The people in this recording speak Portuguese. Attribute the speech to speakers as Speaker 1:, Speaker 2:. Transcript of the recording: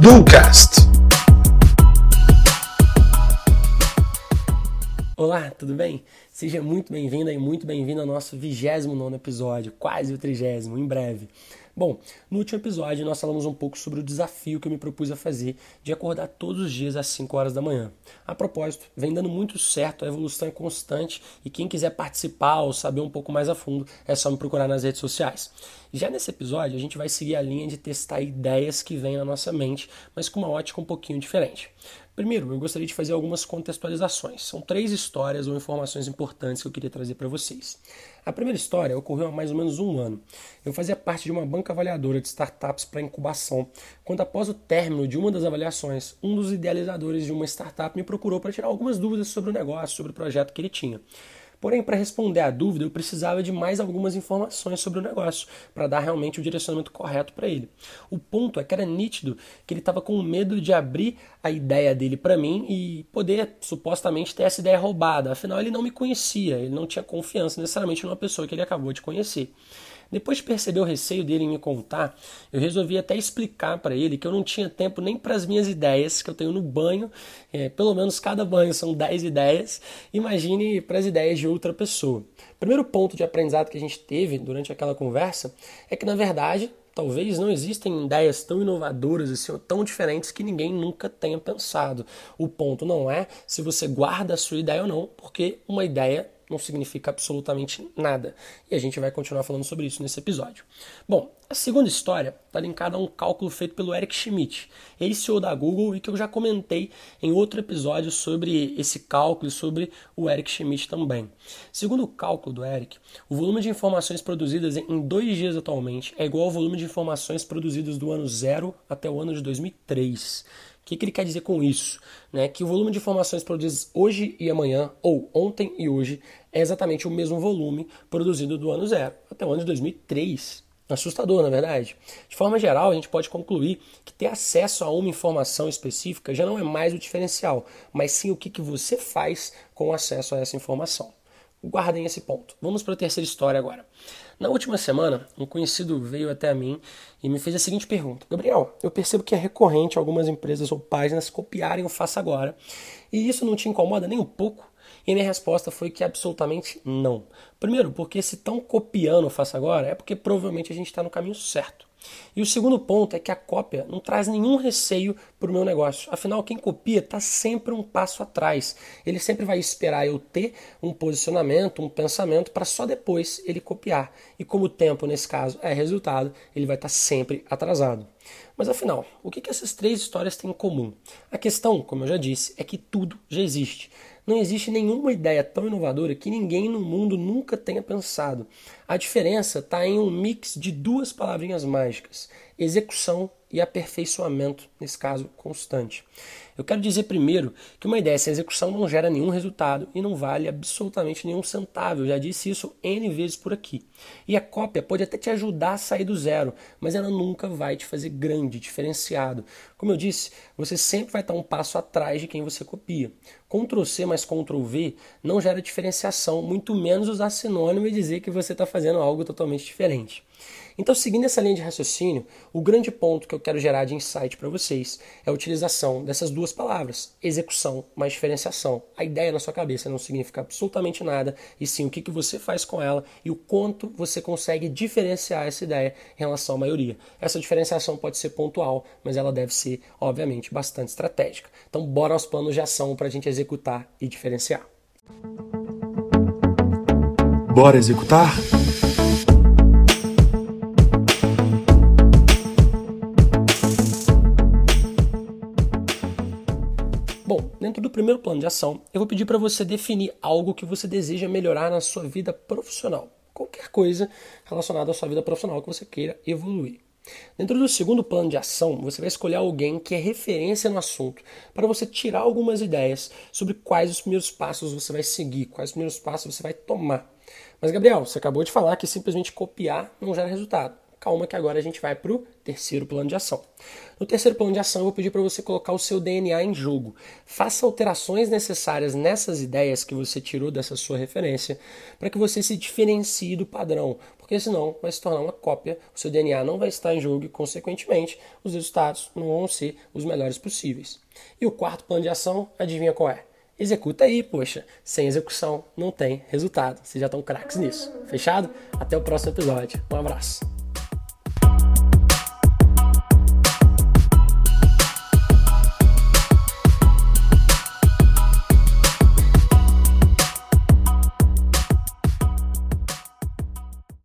Speaker 1: Ducast.
Speaker 2: Olá, tudo bem? Seja muito bem-vindo e muito bem-vindo ao nosso 29 episódio, quase o trigésimo, em breve. Bom, no último episódio nós falamos um pouco sobre o desafio que eu me propus a fazer de acordar todos os dias às 5 horas da manhã. A propósito, vem dando muito certo, a evolução é constante e quem quiser participar ou saber um pouco mais a fundo é só me procurar nas redes sociais. Já nesse episódio a gente vai seguir a linha de testar ideias que vêm na nossa mente, mas com uma ótica um pouquinho diferente. Primeiro, eu gostaria de fazer algumas contextualizações. São três histórias ou informações importantes que eu queria trazer para vocês. A primeira história ocorreu há mais ou menos um ano. Eu fazia parte de uma banca avaliadora de startups para incubação, quando após o término de uma das avaliações, um dos idealizadores de uma startup me procurou para tirar algumas dúvidas sobre o negócio, sobre o projeto que ele tinha. Porém, para responder à dúvida, eu precisava de mais algumas informações sobre o negócio, para dar realmente o direcionamento correto para ele. O ponto é que era nítido que ele estava com medo de abrir a ideia dele para mim e poder supostamente ter essa ideia roubada. Afinal, ele não me conhecia, ele não tinha confiança necessariamente numa pessoa que ele acabou de conhecer. Depois de perceber o receio dele em me contar, eu resolvi até explicar para ele que eu não tinha tempo nem para as minhas ideias que eu tenho no banho. É, pelo menos cada banho são 10 ideias. Imagine para as ideias de outra pessoa. O primeiro ponto de aprendizado que a gente teve durante aquela conversa é que, na verdade, talvez não existem ideias tão inovadoras assim, ou tão diferentes que ninguém nunca tenha pensado. O ponto não é se você guarda a sua ideia ou não, porque uma ideia não significa absolutamente nada. E a gente vai continuar falando sobre isso nesse episódio. Bom, a segunda história está linkada a um cálculo feito pelo Eric Schmidt, ex-CEO da Google e que eu já comentei em outro episódio sobre esse cálculo e sobre o Eric Schmidt também. Segundo o cálculo do Eric, o volume de informações produzidas em dois dias atualmente é igual ao volume de informações produzidas do ano zero até o ano de 2003 que, que ele quer dizer com isso? Né? Que o volume de informações produzidas hoje e amanhã, ou ontem e hoje, é exatamente o mesmo volume produzido do ano zero até o ano de 2003. Assustador, na verdade. De forma geral, a gente pode concluir que ter acesso a uma informação específica já não é mais o diferencial, mas sim o que, que você faz com acesso a essa informação. Guardem esse ponto. Vamos para a terceira história agora. Na última semana, um conhecido veio até mim e me fez a seguinte pergunta: Gabriel, eu percebo que é recorrente algumas empresas ou páginas copiarem o Faça Agora, e isso não te incomoda nem um pouco? E minha resposta foi que absolutamente não. Primeiro, porque se estão copiando o Faça Agora, é porque provavelmente a gente está no caminho certo. E o segundo ponto é que a cópia não traz nenhum receio para o meu negócio. Afinal, quem copia está sempre um passo atrás. Ele sempre vai esperar eu ter um posicionamento, um pensamento, para só depois ele copiar. E como o tempo, nesse caso, é resultado, ele vai estar tá sempre atrasado. Mas afinal, o que, que essas três histórias têm em comum? A questão, como eu já disse, é que tudo já existe. Não existe nenhuma ideia tão inovadora que ninguém no mundo nunca tenha pensado. A diferença está em um mix de duas palavrinhas mágicas: execução e aperfeiçoamento, nesse caso, constante. Eu quero dizer primeiro que uma ideia sem execução não gera nenhum resultado e não vale absolutamente nenhum centavo. Eu já disse isso N vezes por aqui. E a cópia pode até te ajudar a sair do zero, mas ela nunca vai te fazer grande, diferenciado. Como eu disse, você sempre vai estar um passo atrás de quem você copia. Ctrl C mais Ctrl V não gera diferenciação, muito menos usar sinônimo e dizer que você está fazendo algo totalmente diferente. Então, seguindo essa linha de raciocínio, o grande ponto que eu quero gerar de insight para vocês é a utilização dessas duas palavras, execução mais diferenciação. A ideia na sua cabeça não significa absolutamente nada, e sim o que, que você faz com ela e o quanto você consegue diferenciar essa ideia em relação à maioria. Essa diferenciação pode ser pontual, mas ela deve ser, obviamente, bastante estratégica. Então, bora aos planos de ação para a gente executar e diferenciar.
Speaker 1: Bora executar?
Speaker 2: Dentro do primeiro plano de ação, eu vou pedir para você definir algo que você deseja melhorar na sua vida profissional. Qualquer coisa relacionada à sua vida profissional que você queira evoluir. Dentro do segundo plano de ação, você vai escolher alguém que é referência no assunto para você tirar algumas ideias sobre quais os primeiros passos você vai seguir, quais os primeiros passos você vai tomar. Mas, Gabriel, você acabou de falar que simplesmente copiar não gera resultado. Calma que agora a gente vai para o terceiro plano de ação. No terceiro plano de ação, eu vou pedir para você colocar o seu DNA em jogo. Faça alterações necessárias nessas ideias que você tirou dessa sua referência para que você se diferencie do padrão, porque senão vai se tornar uma cópia, o seu DNA não vai estar em jogo e, consequentemente, os resultados não vão ser os melhores possíveis. E o quarto plano de ação, adivinha qual é? Executa aí, poxa. Sem execução não tem resultado. Vocês já estão craques nisso. Fechado? Até o próximo episódio. Um abraço.